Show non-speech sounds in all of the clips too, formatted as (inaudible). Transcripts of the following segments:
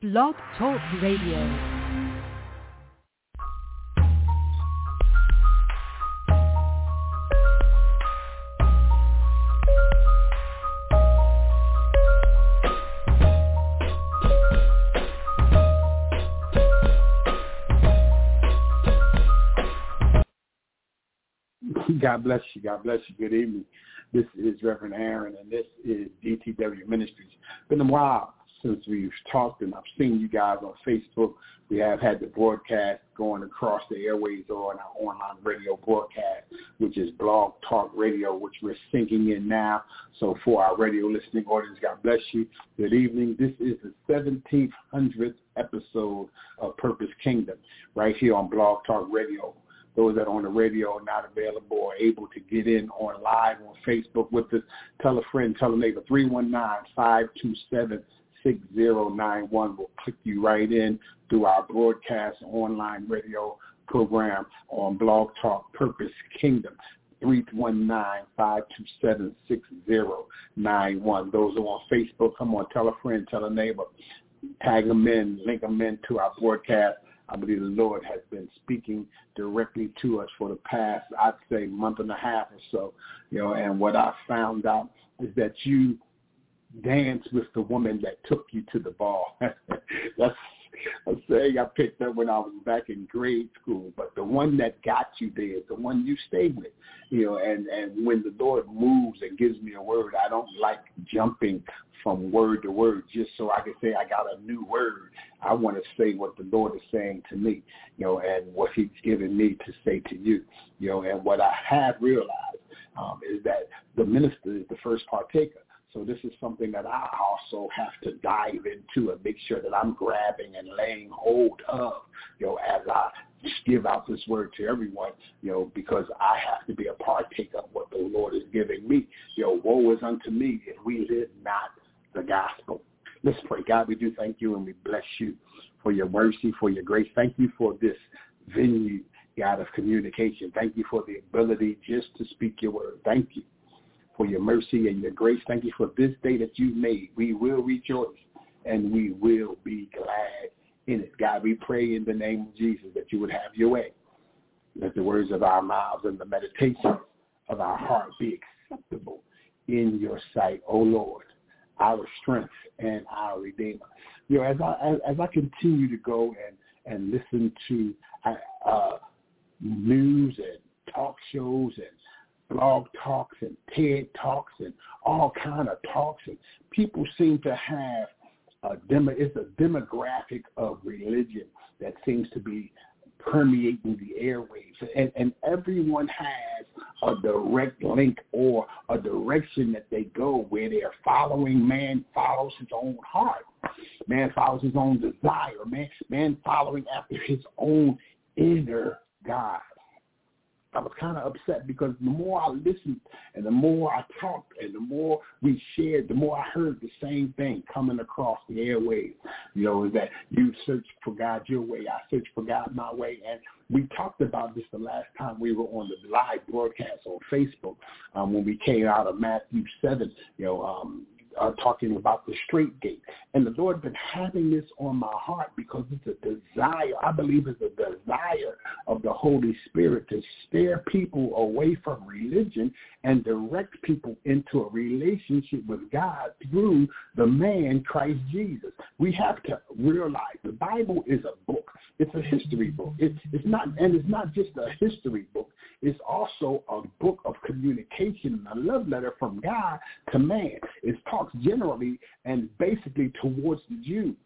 Blog Talk Radio. God bless you. God bless you. Good evening. This is Reverend Aaron, and this is DTW Ministries. Been a while since we've talked, and I've seen you guys on Facebook. We have had the broadcast going across the airways on our online radio broadcast, which is Blog Talk Radio, which we're syncing in now. So for our radio listening audience, God bless you. Good evening. This is the 1700th episode of Purpose Kingdom right here on Blog Talk Radio those that are on the radio are not available or able to get in on live on Facebook with us, tell a friend, tell a neighbor, 319-527-6091 will click you right in through our broadcast online radio program on Blog Talk Purpose Kingdom. 319-527-6091. Those are on Facebook. Come on, tell a friend, tell a neighbor. Tag them in, link them in to our broadcast I believe the Lord has been speaking directly to us for the past, I'd say, month and a half or so. You know, and what I found out is that you dance with the woman that took you to the ball. (laughs) That's a saying I picked up when I was back in grade school. But the one that got you there the one you stay with. You know, and and when the Lord moves and gives me a word, I don't like jumping from word to word just so I can say I got a new word. I want to say what the Lord is saying to me, you know, and what he's given me to say to you, you know, and what I have realized um, is that the minister is the first partaker. So this is something that I also have to dive into and make sure that I'm grabbing and laying hold of, you know, as I give out this word to everyone, you know, because I have to be a partaker of what the Lord is giving me. You know, woe is unto me if we live not the gospel. Let's pray. God, we do thank you and we bless you for your mercy, for your grace. Thank you for this venue, God, of communication. Thank you for the ability just to speak your word. Thank you for your mercy and your grace. Thank you for this day that you've made. We will rejoice and we will be glad in it. God, we pray in the name of Jesus that you would have your way. Let the words of our mouths and the meditation of our heart be acceptable in your sight, O Lord our strength and our Redeemer. You know, as I as, I continue to go and and listen to uh, news and talk shows and blog talks and TED talks and all kind of talks, and people seem to have a demo. It's a demographic of religion that seems to be permeating the airwaves, and, and everyone has a direct link or a direction that they go where they're following. Man follows his own heart. Man follows his own desire. Man, man following after his own inner God. I was kind of upset because the more I listened and the more I talked and the more we shared, the more I heard the same thing coming across the airwaves. You know, is that you search for God your way, I search for God my way. And we talked about this the last time we were on the live broadcast on Facebook um, when we came out of Matthew 7, you know, um, uh, talking about the straight gate. And the Lord been having this on my heart because it's a desire. I believe it's a desire of the Holy Spirit to steer people away from religion and direct people into a relationship with God through the man Christ Jesus. We have to realize the Bible is a book. It's a history book. It's, it's not, and it's not just a history book. It's also a book of communication and a love letter from God to man. It talks generally and basically towards the Jew,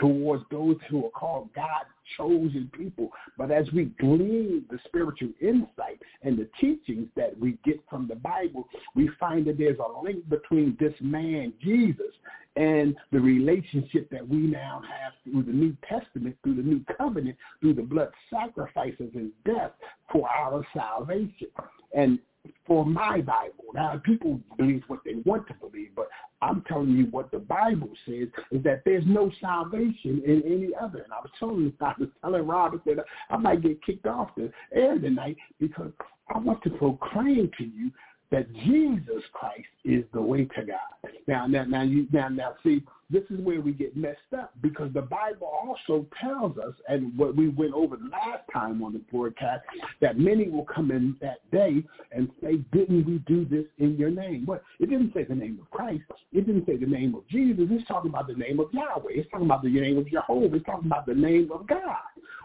towards those who are called God's chosen people. But as we glean the spiritual insight and the teachings that we get from the Bible, we find that there's a link between this man, Jesus, and the relationship that we now have through the New Testament, through the New Covenant, through the blood sacrifices and death for our salvation. And for my Bible. Now, people believe what they want to believe, but I'm telling you what the Bible says is that there's no salvation in any other. And I was telling, (laughs) I was telling Robert that I might get kicked off the air tonight because I want to proclaim to you that Jesus Christ is the way to God. Now, now, now, you, now, now, see, this is where we get messed up because the Bible also tells us, and what we went over last time on the broadcast, that many will come in that day and say, "Didn't we do this in your name?" But it didn't say the name of Christ. It didn't say the name of Jesus. It's talking about the name of Yahweh. It's talking about the name of Jehovah. It's talking about the name of God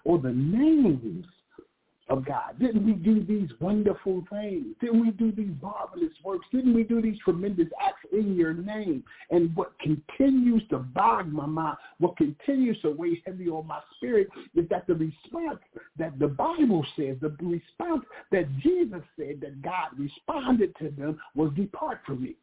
or the names of God? Didn't we do these wonderful things? Didn't we do these marvelous works? Didn't we do these tremendous acts in your name? And what continues to bog my mind, what continues to weigh heavy on my spirit is that the response that the Bible says, the response that Jesus said that God responded to them was depart from me.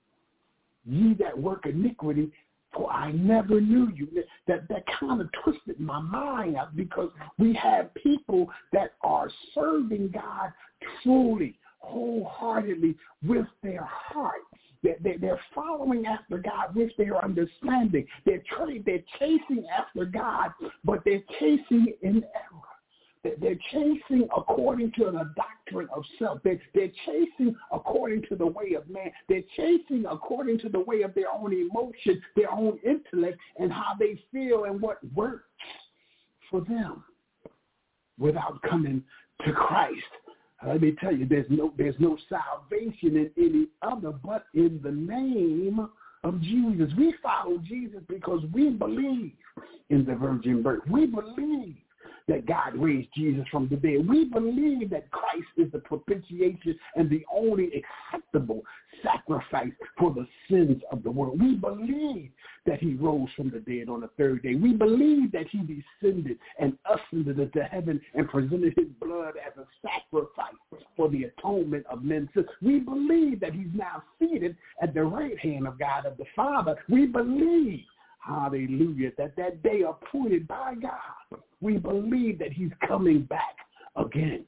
Ye that work iniquity, for I never knew you. That that kind of twisted my mind out because we have people that are serving God truly, wholeheartedly with their heart. They're following after God with their understanding. They're, they're chasing after God, but they're chasing in error. They're chasing according to the doctrine of self. They're, they're chasing according to the way of man. They're chasing according to the way of their own emotion, their own intellect, and how they feel and what works for them without coming to Christ. Uh, let me tell you, there's no there's no salvation in any other but in the name of Jesus. We follow Jesus because we believe in the virgin birth. We believe that God raised Jesus from the dead. We believe that Christ is the propitiation and the only acceptable sacrifice for the sins of the world. We believe that he rose from the dead on the third day. We believe that he descended and ascended into heaven and presented his blood as a sacrifice for the atonement of men's sins. We believe that he's now seated at the right hand of God of the Father. We believe Hallelujah. That that day appointed by God, we believe that he's coming back again.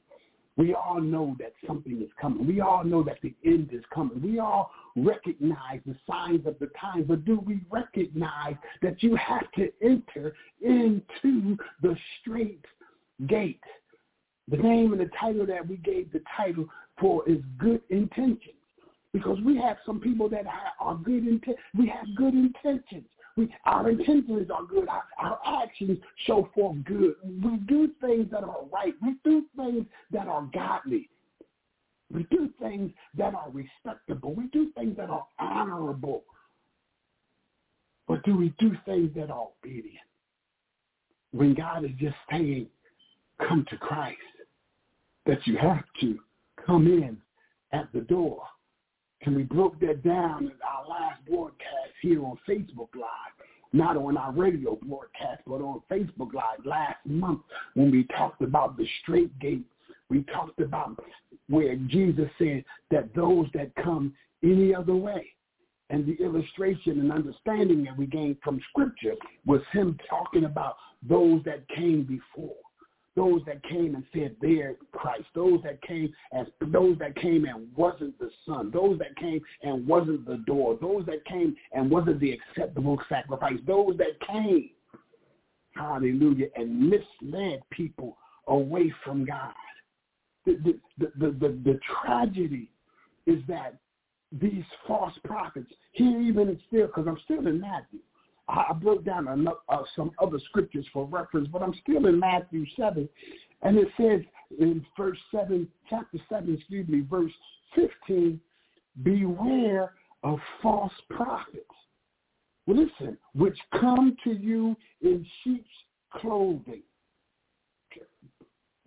We all know that something is coming. We all know that the end is coming. We all recognize the signs of the times, but do we recognize that you have to enter into the straight gate? The name and the title that we gave the title for is good intentions. Because we have some people that are good intent. We have good intentions. We, our intentions are good. Our, our actions show forth good. We do things that are right. We do things that are godly. We do things that are respectable. We do things that are honorable. But do we do things that are obedient? When God is just saying, come to Christ, that you have to come in at the door and we broke that down in our last broadcast here on Facebook Live, not on our radio broadcast, but on Facebook Live last month when we talked about the straight gate. We talked about where Jesus said that those that come any other way, and the illustration and understanding that we gained from Scripture was him talking about those that came before those that came and said they're Christ, those that came as those that came and wasn't the son, those that came and wasn't the door, those that came and wasn't the acceptable sacrifice, those that came, hallelujah, and misled people away from God. The, the, the, the, the tragedy is that these false prophets, here even still, because I'm still in Matthew, I broke down uh, some other scriptures for reference, but I'm still in Matthew 7. And it says in verse 7, chapter 7, excuse me, verse 15, beware of false prophets. Listen, which come to you in sheep's clothing.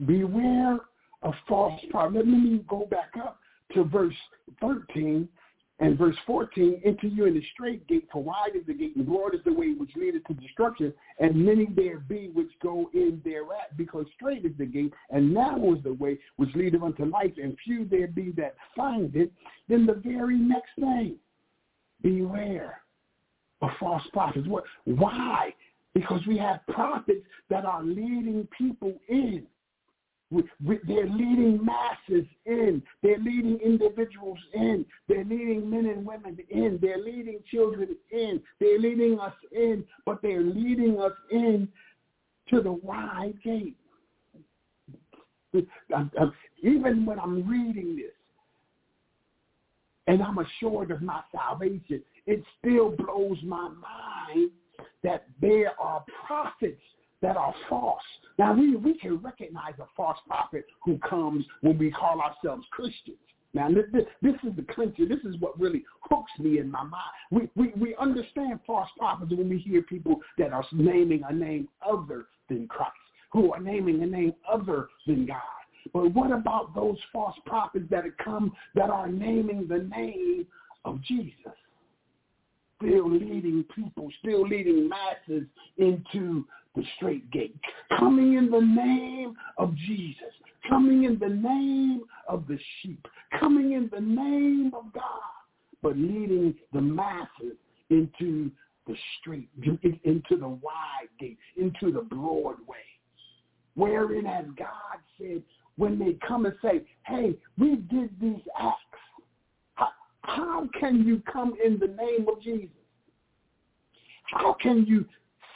Beware of false prophets. Let me go back up to verse 13 and verse 14, enter you in the straight gate, for wide is the gate, and broad is the way which leadeth to destruction, and many there be which go in thereat, because straight is the gate, and narrow is the way which leadeth unto life, and few there be that find it. Then the very next thing, beware of false prophets. What? Why? Because we have prophets that are leading people in they're leading masses in. They're leading individuals in. They're leading men and women in. They're leading children in. They're leading us in, but they're leading us in to the wide gate. Even when I'm reading this, and I'm assured of my salvation, it still blows my mind that there are prophets that are false. Now, we, we can recognize a false prophet who comes when we call ourselves Christians. Now, this, this is the clincher. This is what really hooks me in my mind. We, we, we understand false prophets when we hear people that are naming a name other than Christ, who are naming a name other than God. But what about those false prophets that have come that are naming the name of Jesus? Still leading people, still leading masses into the straight gate. Coming in the name of Jesus. Coming in the name of the sheep. Coming in the name of God. But leading the masses into the straight, into the wide gate, into the broad way. Wherein, as God said, when they come and say, hey, we did these acts, how, can you come in the name of Jesus? How can you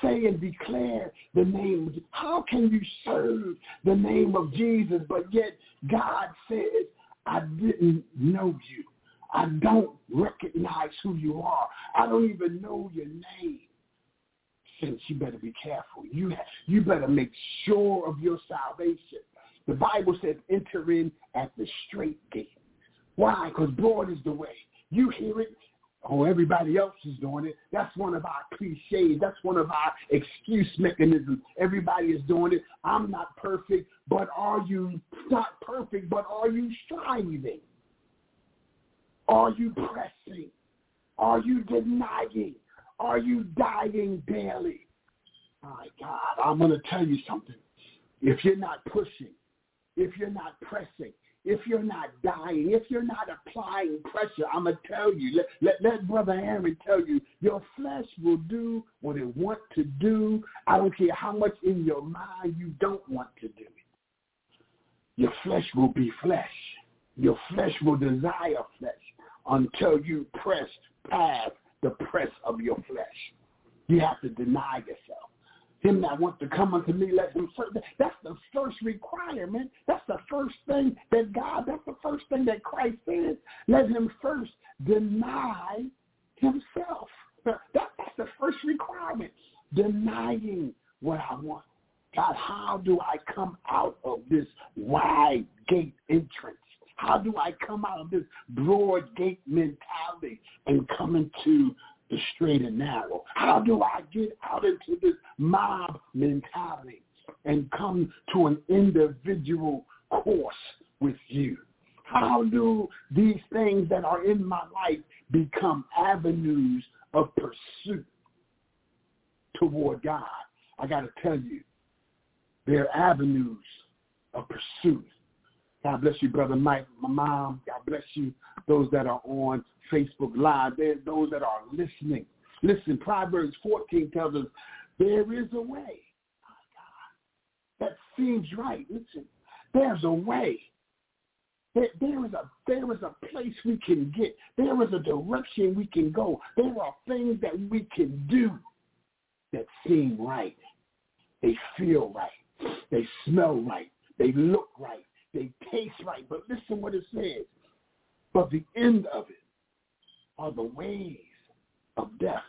say and declare the name of How can you serve the name of Jesus, but yet God says, I didn't know you. I don't recognize who you are. I don't even know your name. Since you better be careful. You, you better make sure of your salvation. The Bible says enter in at the straight gate. Why? Because broad is the way. You hear it, oh, everybody else is doing it. That's one of our cliches. That's one of our excuse mechanisms. Everybody is doing it. I'm not perfect, but are you not perfect, but are you striving? Are you pressing? Are you denying? Are you dying daily? My God, I'm going to tell you something. If you're not pushing, if you're not pressing, if you're not dying, if you're not applying pressure, I'm going to tell you, let, let, let Brother Aaron tell you, your flesh will do what it wants to do. I don't care how much in your mind you don't want to do it. Your flesh will be flesh. Your flesh will desire flesh until you press past the press of your flesh. You have to deny yourself. Him that wants to come unto me, let him serve. That's the first requirement. That's the first thing that God, that's the first thing that Christ says. Let him first deny himself. That, that's the first requirement. Denying what I want. God, how do I come out of this wide gate entrance? How do I come out of this broad gate mentality and come into the straight and narrow? How do I get out into this mob mentality and come to an individual course with you? How do these things that are in my life become avenues of pursuit toward God? I got to tell you, they're avenues of pursuit. God bless you, Brother Mike, my mom. God bless you, those that are on Facebook Live. Those that are listening. Listen, Proverbs 14 tells us there is a way. That seems right. Listen, there's a way. There, there is a there is a place we can get. There is a direction we can go. There are things that we can do that seem right. They feel right. They smell right. They look right. They taste right. But listen what it says. But the end of it are the ways of death.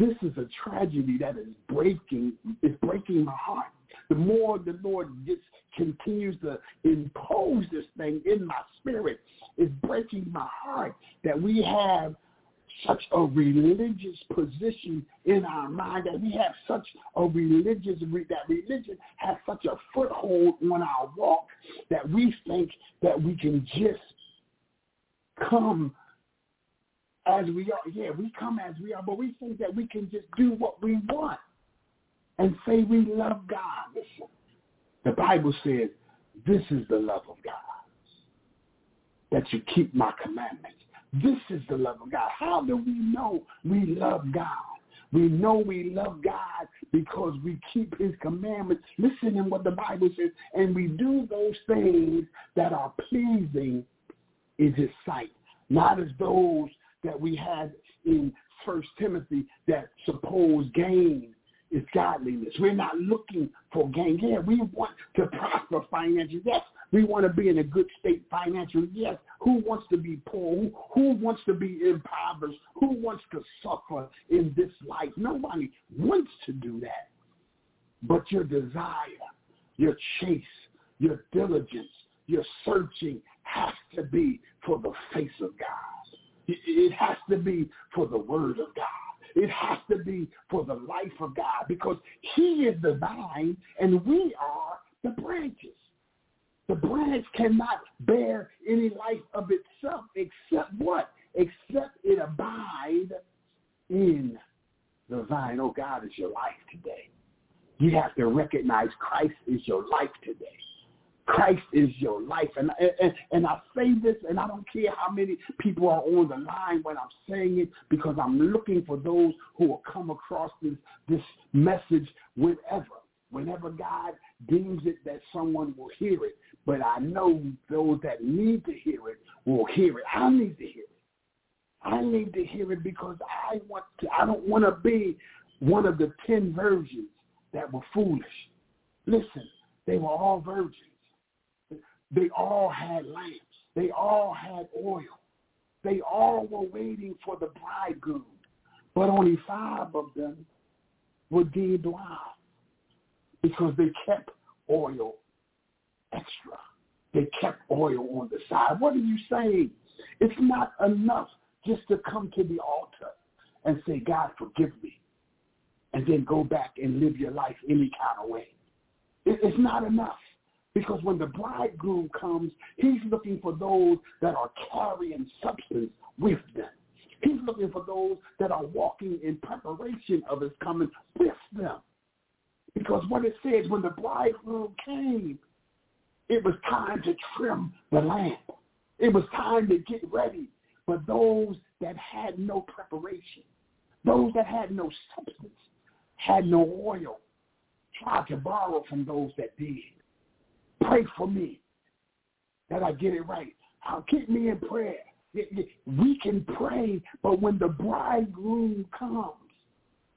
This is a tragedy that is breaking, is breaking my heart. The more the Lord gets continues to impose this thing in my spirit, it's breaking my heart that we have such a religious position in our mind that we have such a religious that religion has such a foothold on our walk that we think that we can just come as we are. Yeah, we come as we are, but we think that we can just do what we want and say we love God. The Bible says this is the love of God, that you keep my commandments. This is the love of God. How do we know we love God? We know we love God because we keep his commandments. Listen to what the Bible says. And we do those things that are pleasing in his sight not as those that we had in First Timothy that supposed gain is godliness. We're not looking for gain. Yeah, we want to prosper financially. Yes, we want to be in a good state financially. Yes, who wants to be poor? Who, who wants to be impoverished? Who wants to suffer in this life? Nobody wants to do that. But your desire, your chase, your diligence, your searching has to be for the face of God. It has to be for the word of God. It has to be for the life of God because he is the vine and we are the branches. The branch cannot bear any life of itself except what? Except it abide in the vine. Oh, God is your life today. You have to recognize Christ is your life today. Christ is your life. And, and, and I say this, and I don't care how many people are on the line when I'm saying it, because I'm looking for those who will come across this, this message whenever. Whenever God deems it that someone will hear it. But I know those that need to hear it will hear it. I need to hear it. I need to hear it because I want to, I don't want to be one of the ten virgins that were foolish. Listen, they were all virgins. They all had lamps. They all had oil. They all were waiting for the bridegroom. But only five of them were dead blind because they kept oil extra. They kept oil on the side. What are you saying? It's not enough just to come to the altar and say, God, forgive me, and then go back and live your life any kind of way. It's not enough. Because when the bridegroom comes, he's looking for those that are carrying substance with them. He's looking for those that are walking in preparation of his coming with them. Because what it says, when the bridegroom came, it was time to trim the lamp. It was time to get ready. But those that had no preparation, those that had no substance, had no oil, tried to borrow from those that did. Pray for me that I get it right. I'll keep me in prayer. We can pray, but when the bridegroom comes,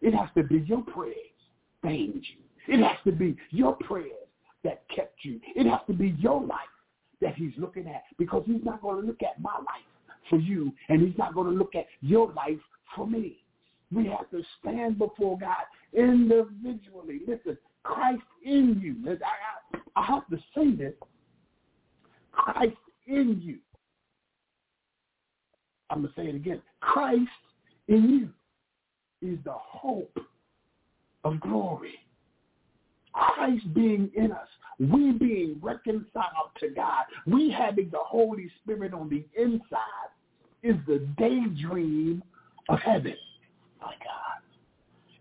it has to be your prayers that you. It has to be your prayers that kept you. It has to be your life that he's looking at because he's not going to look at my life for you and he's not going to look at your life for me. We have to stand before God individually. Listen, Christ in you. I, I, I have to say this. Christ in you. I'm going to say it again. Christ in you is the hope of glory. Christ being in us, we being reconciled to God, we having the Holy Spirit on the inside is the daydream of heaven. My God.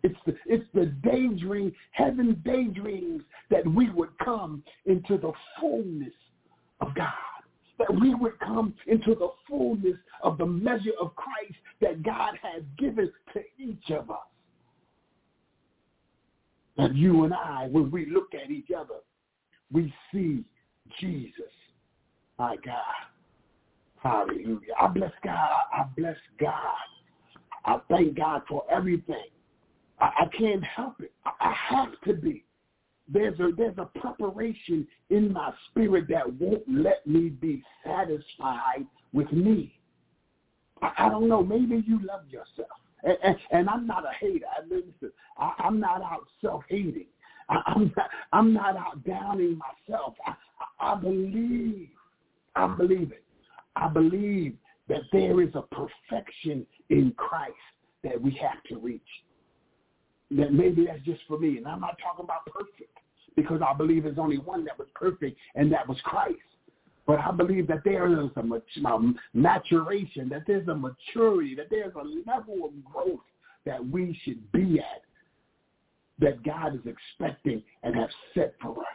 It's the, it's the daydream, heaven daydreams that we would come into the fullness of God. That we would come into the fullness of the measure of Christ that God has given to each of us. That you and I, when we look at each other, we see Jesus. My God. Hallelujah. I bless God. I bless God. I thank God for everything. I, I can't help it. I, I have to be. There's a there's a preparation in my spirit that won't let me be satisfied with me. I, I don't know. Maybe you love yourself, and, and, and I'm not a hater. I, listen, I, I'm not out self-hating. I, I'm not I'm not out downing myself. I, I, I believe. I believe it. I believe that there is a perfection in Christ that we have to reach that maybe that's just for me. And I'm not talking about perfect because I believe there's only one that was perfect, and that was Christ. But I believe that there is a maturation, that there's a maturity, that there's a level of growth that we should be at that God is expecting and has set for us.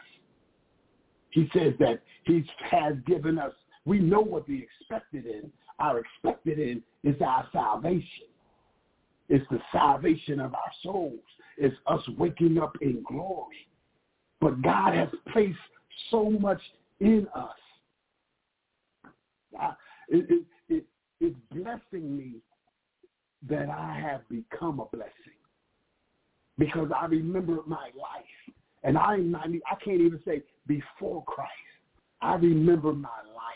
He says that he has given us, we know what the expected is. Our expected in is our salvation. It's the salvation of our souls. It's us waking up in glory. But God has placed so much in us. It, it, it, it's blessing me that I have become a blessing. because I remember my life. And I'm not, I can't even say before Christ. I remember my life.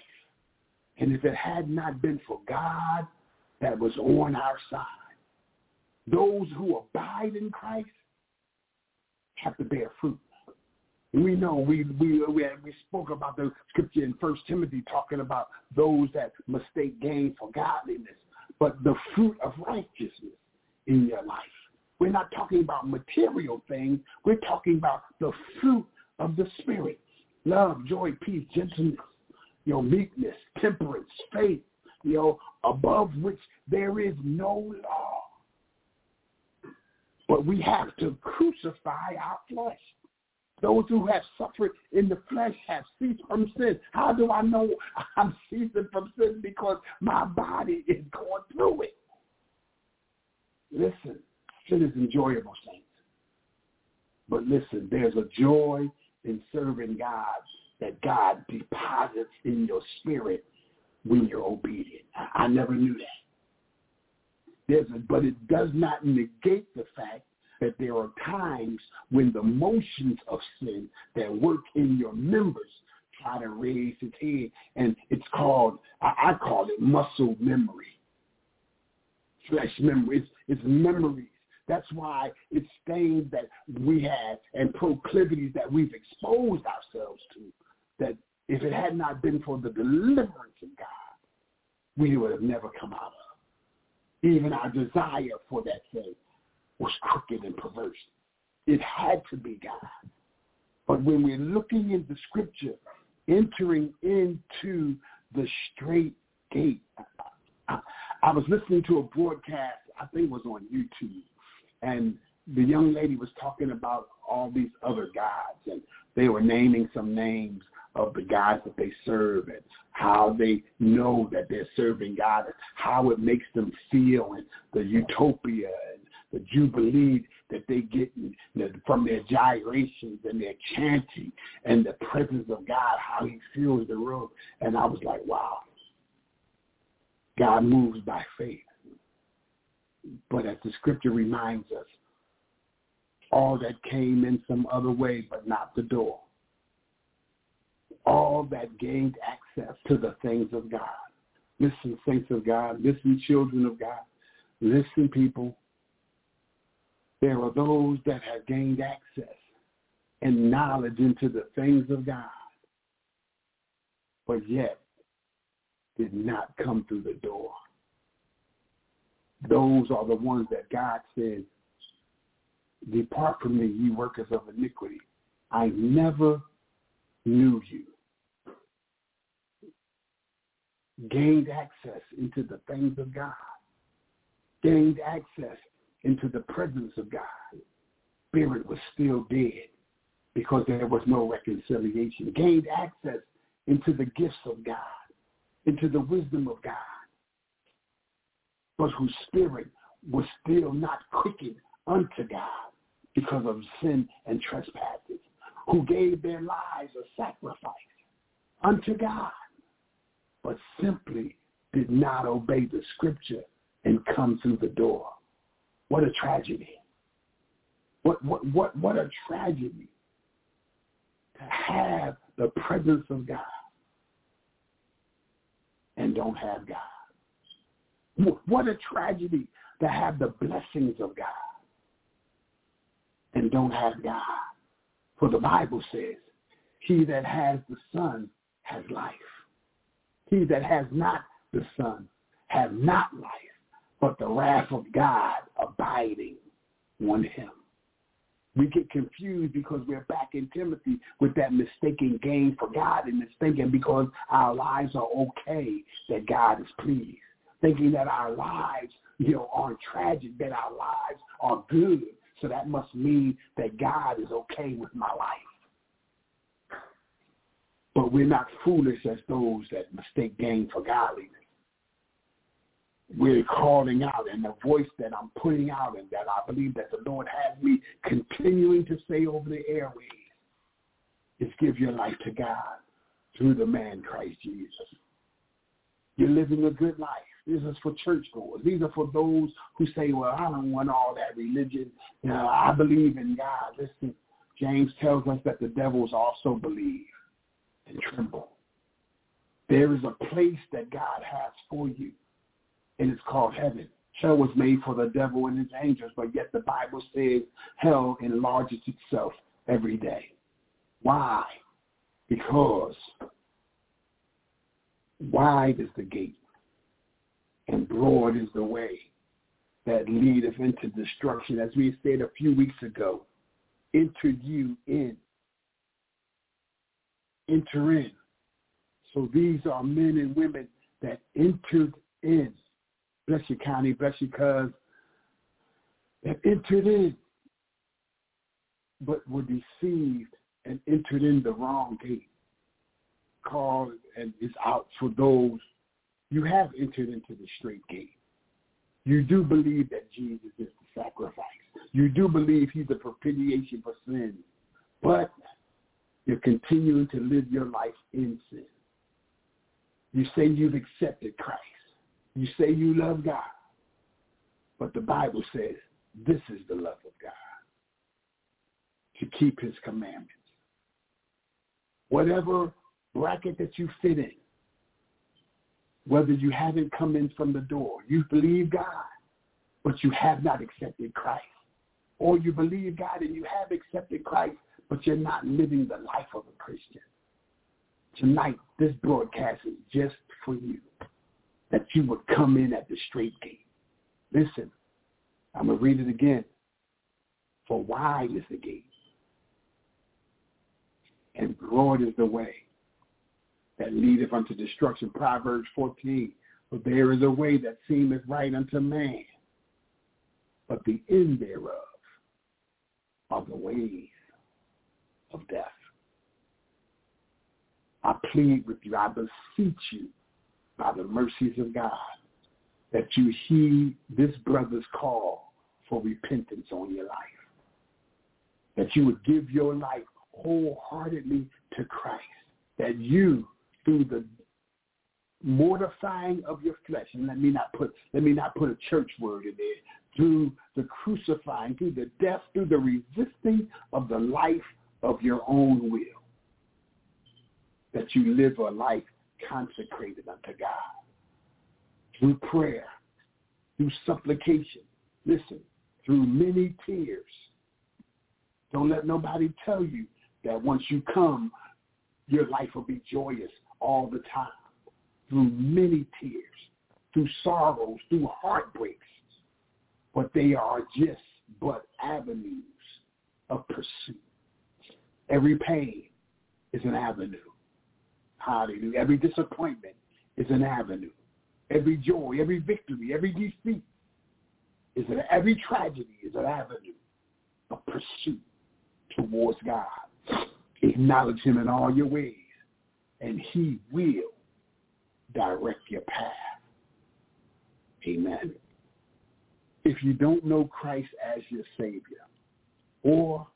And if it had not been for God that was on our side, those who abide in Christ have to bear fruit. We know we we we, we spoke about the scripture in First Timothy talking about those that mistake gain for godliness, but the fruit of righteousness in your life. We're not talking about material things. We're talking about the fruit of the spirit: love, joy, peace, gentleness, you know, meekness, temperance, faith. You know, above which there is no law. But we have to crucify our flesh. Those who have suffered in the flesh have ceased from sin. How do I know (laughs) I'm ceasing from sin? Because my body is going through it. Listen, sin is enjoyable, saints. But listen, there's a joy in serving God that God deposits in your spirit when you're obedient. I, never knew that. There's a, but it does not negate the fact that there are times when the motions of sin that work in your members try to raise its head, and it's called, I, I call it muscle memory, flesh memory. It's, it's memories. That's why it's things that we have and proclivities that we've exposed ourselves to that if it had not been for the deliverance of God, we would have never come out of. Even our desire for that thing was crooked and perverse. It had to be God. But when we're looking in the scripture, entering into the straight gate, I, I was listening to a broadcast, I think it was on YouTube, and the young lady was talking about all these other gods, and they were naming some names of the guys that they serve and how they know that they're serving God and how it makes them feel and the utopia and the jubilee that they get from their gyrations and their chanting and the presence of God, how he fills the room. And I was like, wow, God moves by faith. But as the scripture reminds us, all that came in some other way, but not the door. All that gained access to the things of God. Listen, saints of God. Listen, children of God. Listen, people. There are those that have gained access and knowledge into the things of God, but yet did not come through the door. Those are the ones that God said, depart from me, ye workers of iniquity. I never knew you. Gained access into the things of God. Gained access into the presence of God, spirit was still dead because there was no reconciliation. Gained access into the gifts of God, into the wisdom of God, but whose spirit was still not quickened unto God because of sin and trespasses, who gave their lives a sacrifice unto God, but simply did not obey the scripture and come through the door. What a tragedy. What, what, what, what a tragedy to have the presence of God and don't have God. What a tragedy to have the blessings of God and don't have God. For the Bible says, he that has the Son has life. He that has not the Son has not life but the wrath of God abiding on him. We get confused because we're back in Timothy with that mistaken gain for God and thinking because our lives are okay that God is pleased. Thinking that our lives, you know, aren't tragic, that our lives are good. So that must mean that God is okay with my life. But we're not foolish as those that mistake gain for godliness we're calling out and the voice that I'm putting out and that I believe that the Lord has me continuing to say over the airways is give your life to God through the man Christ Jesus. You're living a good life. This is for churchgoers. These are for those who say, well, I don't want all that religion. You know, I believe in God. Listen, James tells us that the devils also believe and tremble. There is a place that God has for you, and it's called heaven. Hell was made for the devil and his angels, but yet the Bible says hell enlarges itself every day. Why? Because wide is the gate and broad is the way that leadeth into destruction. As we said a few weeks ago, enter you in. Enter in. So these are men and women that entered in. Bless you, Connie. Bless you, cuz. That entered in, but were deceived and entered in the wrong gate. Called and is out for those you have entered into the straight gate. You do believe that Jesus is the sacrifice. You do believe he's the propitiation for sin. But you're continuing to live your life in sin. You say you've accepted Christ. You say you love God. But the Bible says this is the love of God, to keep his commandments. Whatever bracket that you fit in, whether you haven't come in from the door, you believe God, but you have not accepted Christ, or you believe God and you have accepted Christ, but you're not living the life of a Christian. Tonight, this broadcast is just for you, that you would come in at the straight gate. Listen, I'm going to read it again. For wide is the gate, and broad is the way that leadeth unto destruction. Proverbs 14. But there is a way that seemeth right unto man, but the end thereof are the ways of death. I plead with you, I beseech you, by the mercies of God, that you heed this brother's call for repentance on your life. That you would give your life wholeheartedly to Christ. That you through the mortifying of your flesh, and let me not put let me not put a church word in there, through the crucifying, through the death, through the resisting of the life of your own will, that you live a life consecrated unto God. Through prayer, through supplication, listen, through many tears. Don't let nobody tell you that once you come, your life will be joyous all the time through many tears, through sorrows, through heartbreaks, but they are just but avenues of pursuit. Every pain is an avenue. Hallelujah. Every disappointment is an avenue. Every joy, every victory, every defeat is an every tragedy is an avenue of pursuit towards God. Acknowledge him in all your ways and he will direct your path. Amen. If you don't know Christ as your Savior, or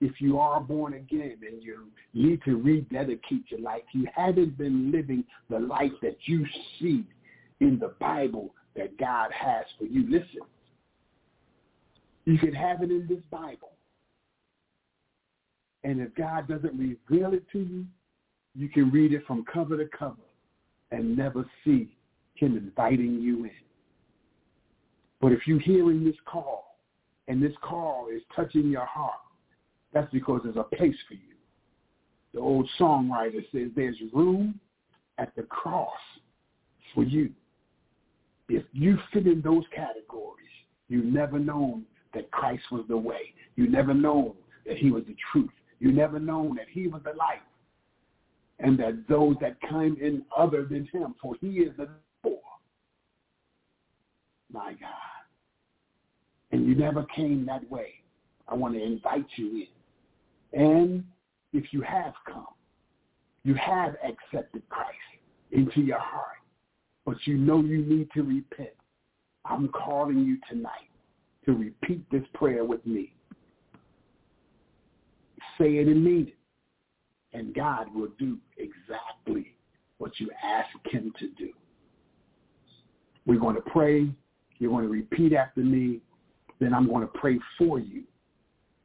if you are born again and you need to rededicate your life, you haven't been living the life that you see in the Bible that God has for you. Listen, you can have it in this Bible. And if God doesn't reveal it to you, you can read it from cover to cover and never see him inviting you in. But if you're hearing this call and this call is touching your heart, that's because there's a place for you. The old songwriter says there's room at the cross for you. If you fit in those categories, you never known that Christ was the way. You never known that he was the truth. You never known that he was the light and that those that come in other than him, for he is the door. My God. And you never came that way. I want to invite you in. And if you have come, you have accepted Christ into your heart, but you know you need to repent. I'm calling you tonight to repeat this prayer with me. Say it and mean it and God will do exactly what you ask him to do. We're going to pray. You're going to repeat after me. Then I'm going to pray for you.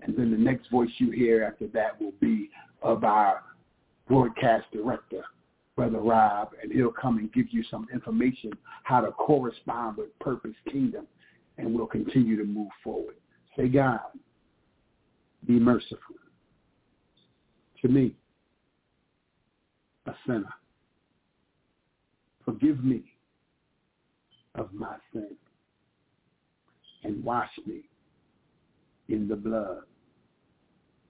And then the next voice you hear after that will be of our broadcast director, Brother Rob, and he'll come and give you some information how to correspond with Purpose Kingdom, and we'll continue to move forward. Say, God, be merciful to me, a sinner. Forgive me of my sin and wash me in the blood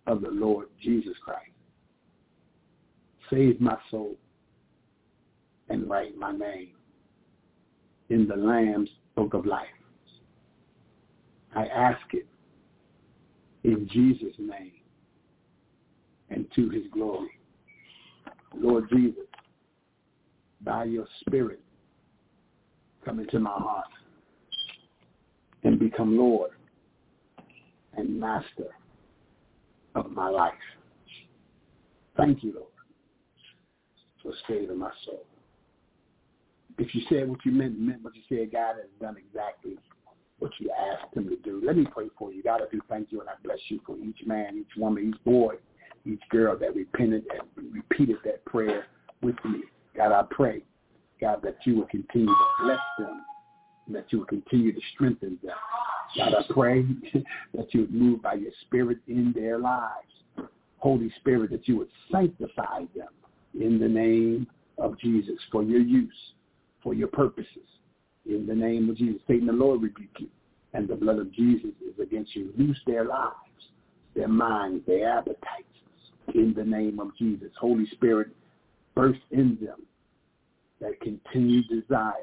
of the Lord Jesus Christ. Save my soul and write my name in the Lamb's book of life. I ask it in Jesus' name and to his glory. Lord Jesus, by your spirit, come into my heart and become Lord and master of oh. my life. Thank you, Lord, for saving my soul. If you said what you meant, meant what you said, God has done exactly what you asked him to do. Let me pray for you. God, I do thank you and I bless you for each man, each woman, each boy, each girl that repented and repeated that prayer with me. God, I pray, God, that you will continue to bless them and that you will continue to strengthen them. God, I pray (laughs) that you would move by your spirit in their lives. Holy Spirit, that you would sanctify them in the name of Jesus for your use, for your purposes. In the name of Jesus, Satan, the Lord rebuke you. And the blood of Jesus is against you. Loose their lives, their minds, their appetites. In the name of Jesus, Holy Spirit, burst in them that continued desire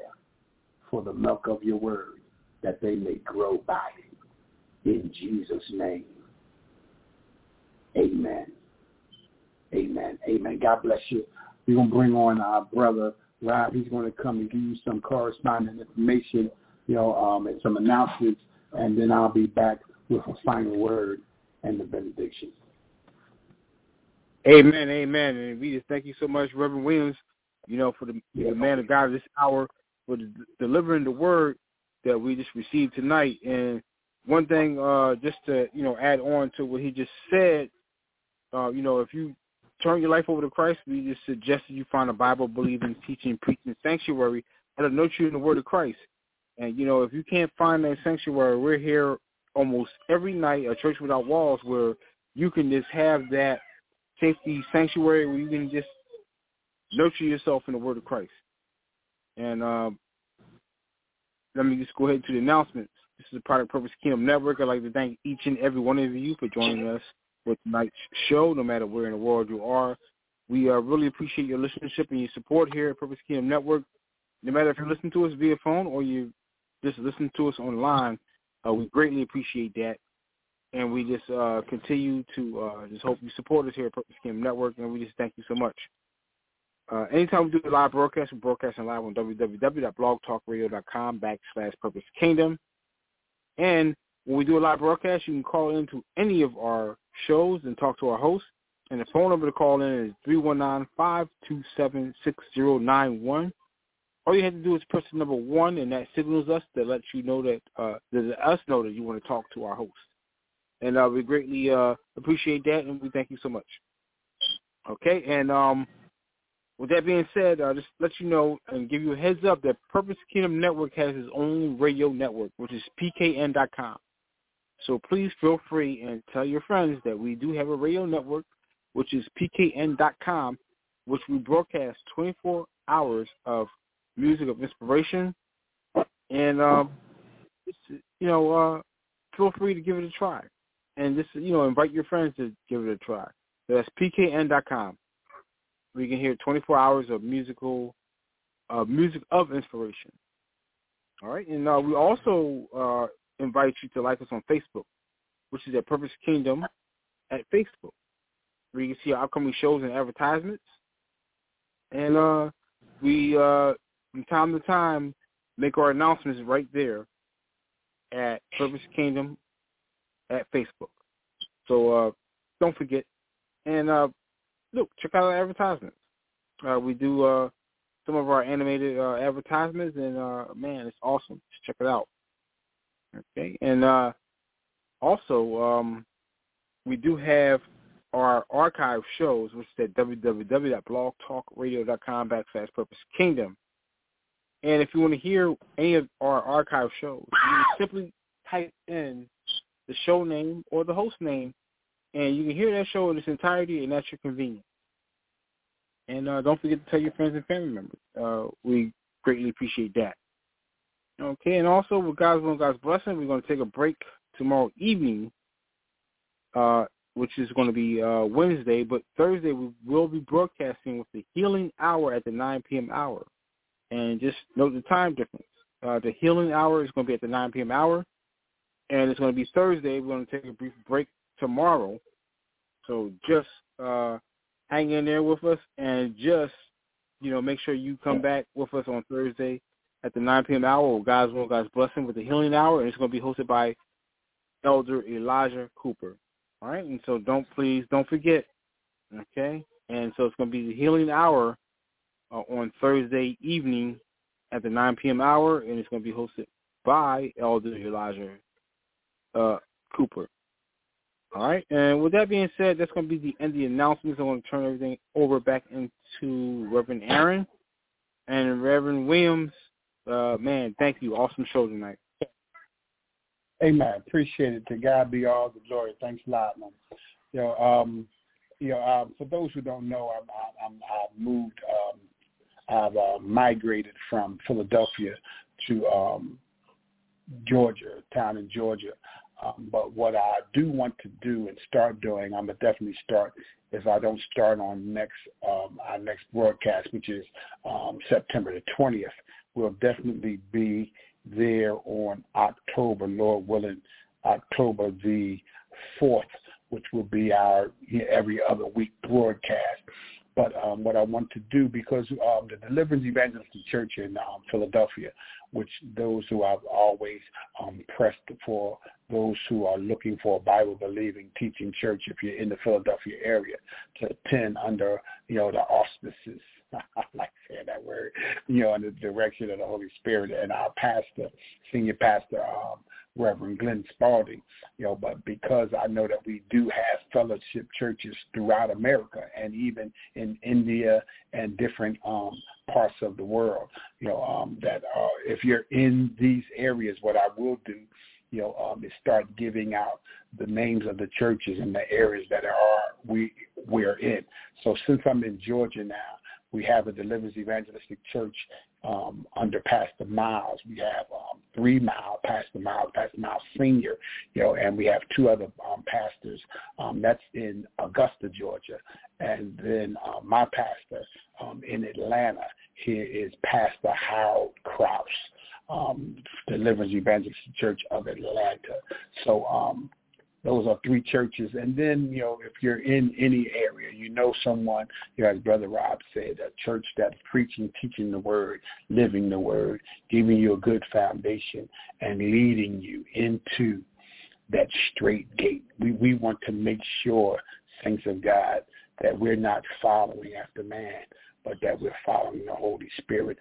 for the milk of your word, that they may grow by it. In Jesus' name. Amen. Amen. Amen. God bless you. We're going to bring on our brother Rob. He's going to come and give you some corresponding information, you know, um, and some announcements, and then I'll be back with a final word and the benediction. Amen, amen. And we just thank you so much, Reverend Williams, you know, for the, yeah. the man of God this hour, for the, delivering the word that we just received tonight. And one thing, uh, just to, you know, add on to what he just said, uh, you know, if you turn your life over to Christ, we just suggest that you find a Bible-believing, teaching, preaching sanctuary that'll nurture you in the Word of Christ. And, you know, if you can't find that sanctuary, we're here almost every night, a church without walls, where you can just have that safety sanctuary where you can just nurture yourself in the Word of Christ. And um, let me just go ahead to the announcements. This is a Product Purpose Kingdom Network. I'd like to thank each and every one of you for joining us for tonight's show, no matter where in the world you are. We uh, really appreciate your listenership and your support here at Purpose Kingdom Network. No matter if you're listening to us via phone or you just listen to us online, uh, we greatly appreciate that. And we just uh, continue to uh, just hope you support us here at Purpose Kingdom Network, and we just thank you so much. Uh, anytime we do a live broadcast, we're broadcasting live on www.blogtalkradio.com backslash Purpose Kingdom. And when we do a live broadcast, you can call into any of our shows and talk to our host. And the phone number to call in is 319-527-6091. All you have to do is press the number one, and that signals us that lets you know that, uh, that us know that you want to talk to our host. And uh, we greatly uh, appreciate that, and we thank you so much. Okay, and um, with that being said, I'll just let you know and give you a heads up that Purpose Kingdom Network has its own radio network, which is pkn.com. So please feel free and tell your friends that we do have a radio network, which is pkn.com, which we broadcast 24 hours of music of inspiration. And, um, you know, uh, feel free to give it a try. And just, you know, invite your friends to give it a try. That's pkn.com. We can hear 24 hours of musical, uh, music of inspiration. All right, and uh, we also uh, invite you to like us on Facebook, which is at Purpose Kingdom at Facebook, where you can see our upcoming shows and advertisements. And uh, we, uh, from time to time, make our announcements right there at Purpose Kingdom at Facebook. So uh, don't forget. And uh, look, check out our advertisements. Uh, we do uh, some of our animated uh, advertisements, and uh, man, it's awesome. Just check it out. Okay, and uh, also um, we do have our archive shows, which is at www.blogtalkradio.com backslash Purpose Kingdom. And if you want to hear any of our archive shows, you simply type in the show name or the host name, and you can hear that show in its entirety, and that's your convenience. And uh, don't forget to tell your friends and family members. Uh, we greatly appreciate that. Okay, and also with God's will and God's blessing, we're going to take a break tomorrow evening, uh, which is going to be uh, Wednesday. But Thursday we will be broadcasting with the Healing Hour at the 9 p.m. hour. And just note the time difference. Uh, the Healing Hour is going to be at the 9 p.m. hour, and it's going to be Thursday. We're going to take a brief break tomorrow. So just uh, hang in there with us and just, you know, make sure you come back with us on Thursday at the 9 p.m. hour God's Will, God's Blessing with the Healing Hour, and it's going to be hosted by Elder Elijah Cooper. All right, and so don't please don't forget, okay? And so it's going to be the Healing Hour uh, on Thursday evening at the 9 p.m. hour, and it's going to be hosted by Elder Elijah uh, Cooper. All right, and with that being said, that's going to be the end of the announcements. I want to turn everything over back into Reverend Aaron and Reverend Williams. Uh, man, thank you. Awesome show tonight. Amen. Appreciate it. To God be all the glory. Thanks a lot, man. You know, um, you know, um, for those who don't know, I'm, I'm, I've moved, um, I've uh, migrated from Philadelphia to um, Georgia, town in Georgia. Um, but what I do want to do and start doing, I'm gonna definitely start. If I don't start on next um, our next broadcast, which is um, September the 20th, we'll definitely be there on October, Lord willing, October the 4th, which will be our every other week broadcast. But um, what I want to do, because um, the Deliverance Evangelistic Church in um, Philadelphia, which those who I've always um, pressed for, those who are looking for a Bible-believing teaching church, if you're in the Philadelphia area, to attend under, you know, the auspices. (laughs) I like saying that word, you know, in the direction of the Holy Spirit. And our pastor, senior pastor, um, Reverend Glenn Spalding, you know, but because I know that we do have fellowship churches throughout America and even in India and different um, parts of the world, you know, um, that uh, if you're in these areas, what I will do, you know, um, is start giving out the names of the churches in the areas that are we we're in. So since I'm in Georgia now, we have a Deliverance Evangelistic Church um, under Pastor Miles. We have um, three Miles, Pastor Miles, Pastor Miles Senior, you know, and we have two other um, pastors. Um, that's in Augusta, Georgia, and then uh, my pastor um, in Atlanta here is Pastor Harold Kraus. Um, Deliverance Evangelistic Church of Atlanta. So um, those are three churches. And then, you know, if you're in any area, you know someone, you know, as Brother Rob said, a church that's preaching, teaching the word, living the word, giving you a good foundation and leading you into that straight gate. We we want to make sure, saints of God, that we're not following after man, but that we're following the Holy Spirit.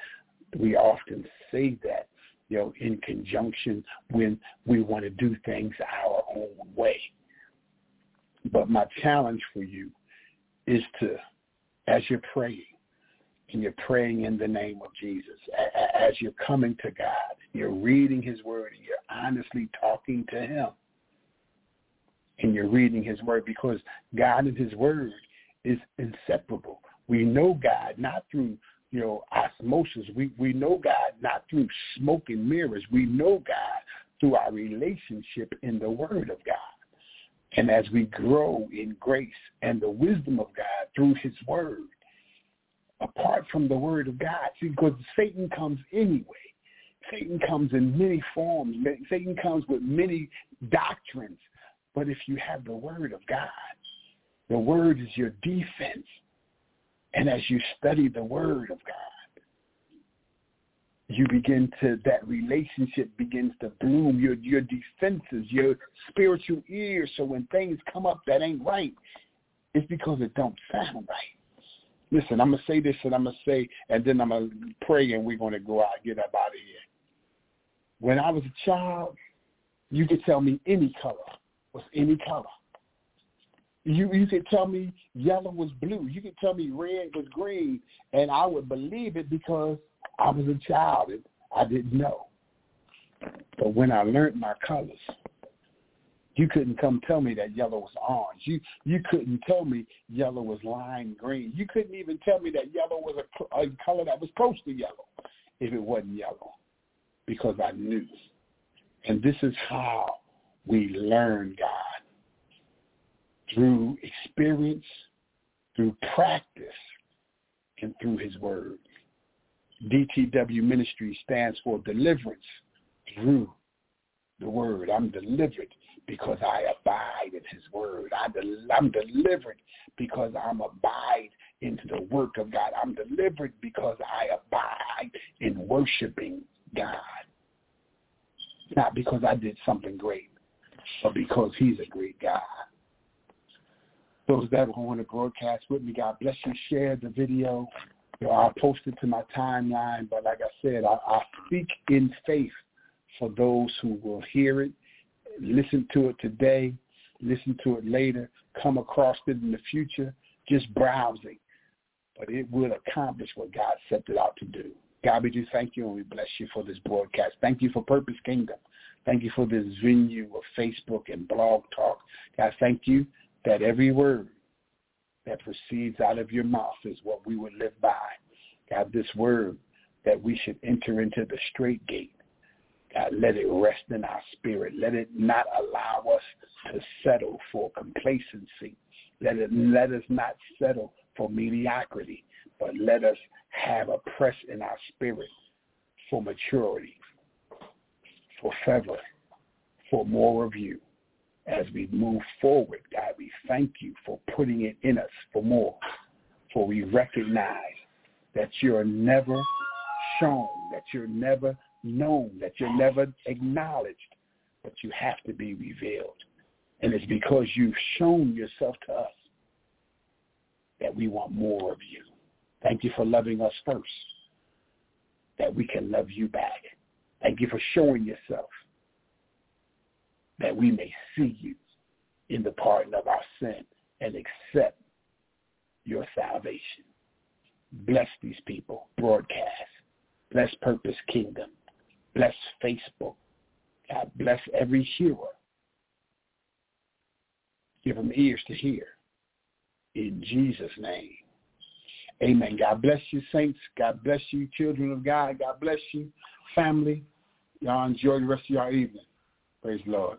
We often say that you know, in conjunction when we want to do things our own way. But my challenge for you is to, as you're praying, and you're praying in the name of Jesus, as you're coming to God, you're reading his word, and you're honestly talking to him, and you're reading his word because God and his word is inseparable. We know God not through you know, osmosis. We we know God not through smoke and mirrors. We know God through our relationship in the Word of God. And as we grow in grace and the wisdom of God through his word, apart from the word of God, see, because Satan comes anyway. Satan comes in many forms. Satan comes with many doctrines. But if you have the word of God, the word is your defense. And as you study the Word of God, you begin to, that relationship begins to bloom, your, your defenses, your spiritual ears. So when things come up that ain't right, it's because it don't sound right. Listen, I'm gonna say this and I'm gonna say, and then I'm gonna pray, and we're gonna go out, get up out of here. When I was a child, you could tell me any color was any color. You you could tell me yellow was blue. You could tell me red was green, and I would believe it because I was a child and I didn't know. But when I learned my colors, you couldn't come tell me that yellow was orange. You you couldn't tell me yellow was lime green. You couldn't even tell me that yellow was a, a color that was close to yellow if it wasn't yellow, because I knew. And this is how we learn God through experience, through practice, and through His Word. DTW Ministry stands for deliverance through the Word. I'm delivered because I abide in his word. I am delivered because I'm abide into the work of God. I'm delivered because I abide in worshiping God. Not because I did something great, but because he's a great God. Those that want to broadcast with me, God bless you. Share the video. You know, I'll post it to my timeline, but like I said, I, I speak in faith for those who will hear it listen to it today, listen to it later, come across it in the future, just browsing. But it will accomplish what God set it out to do. God, we do thank you and we bless you for this broadcast. Thank you for Purpose Kingdom. Thank you for this venue of Facebook and blog talk. God, thank you that every word that proceeds out of your mouth is what we would live by. God, this word that we should enter into the straight gate God, let it rest in our spirit. Let it not allow us to settle for complacency. Let it let us not settle for mediocrity, but let us have a press in our spirit for maturity, for favor, for more of you. As we move forward, God, we thank you for putting it in us for more. For we recognize that you're never shown, that you're never known, that you're never acknowledged, but you have to be revealed. And it's because you've shown yourself to us that we want more of you. Thank you for loving us first, that we can love you back. Thank you for showing yourself that we may see you in the pardon of our sin and accept your salvation. Bless these people, broadcast. Bless Purpose Kingdom. Bless Facebook. God bless every hearer. Give them ears to hear. In Jesus' name. Amen. God bless you, saints. God bless you, children of God. God bless you, family. Y'all enjoy the rest of your evening. Praise the Lord.